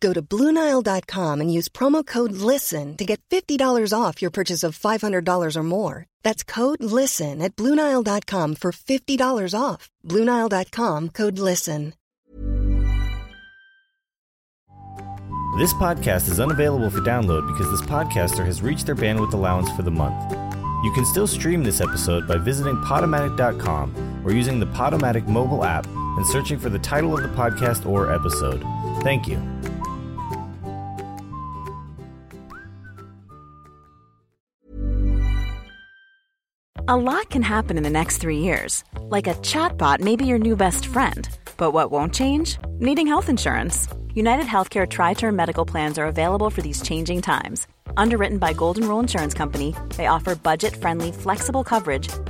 Go to Bluenile.com and use promo code LISTEN to get $50 off your purchase of $500 or more. That's code LISTEN at Bluenile.com for $50 off. Bluenile.com code LISTEN. This podcast is unavailable for download because this podcaster has reached their bandwidth allowance for the month. You can still stream this episode by visiting Podomatic.com or using the Podomatic mobile app and searching for the title of the podcast or episode. Thank you. A lot can happen in the next three years. Like a chatbot may be your new best friend. But what won't change? Needing health insurance. United Healthcare Tri Term Medical Plans are available for these changing times. Underwritten by Golden Rule Insurance Company, they offer budget friendly, flexible coverage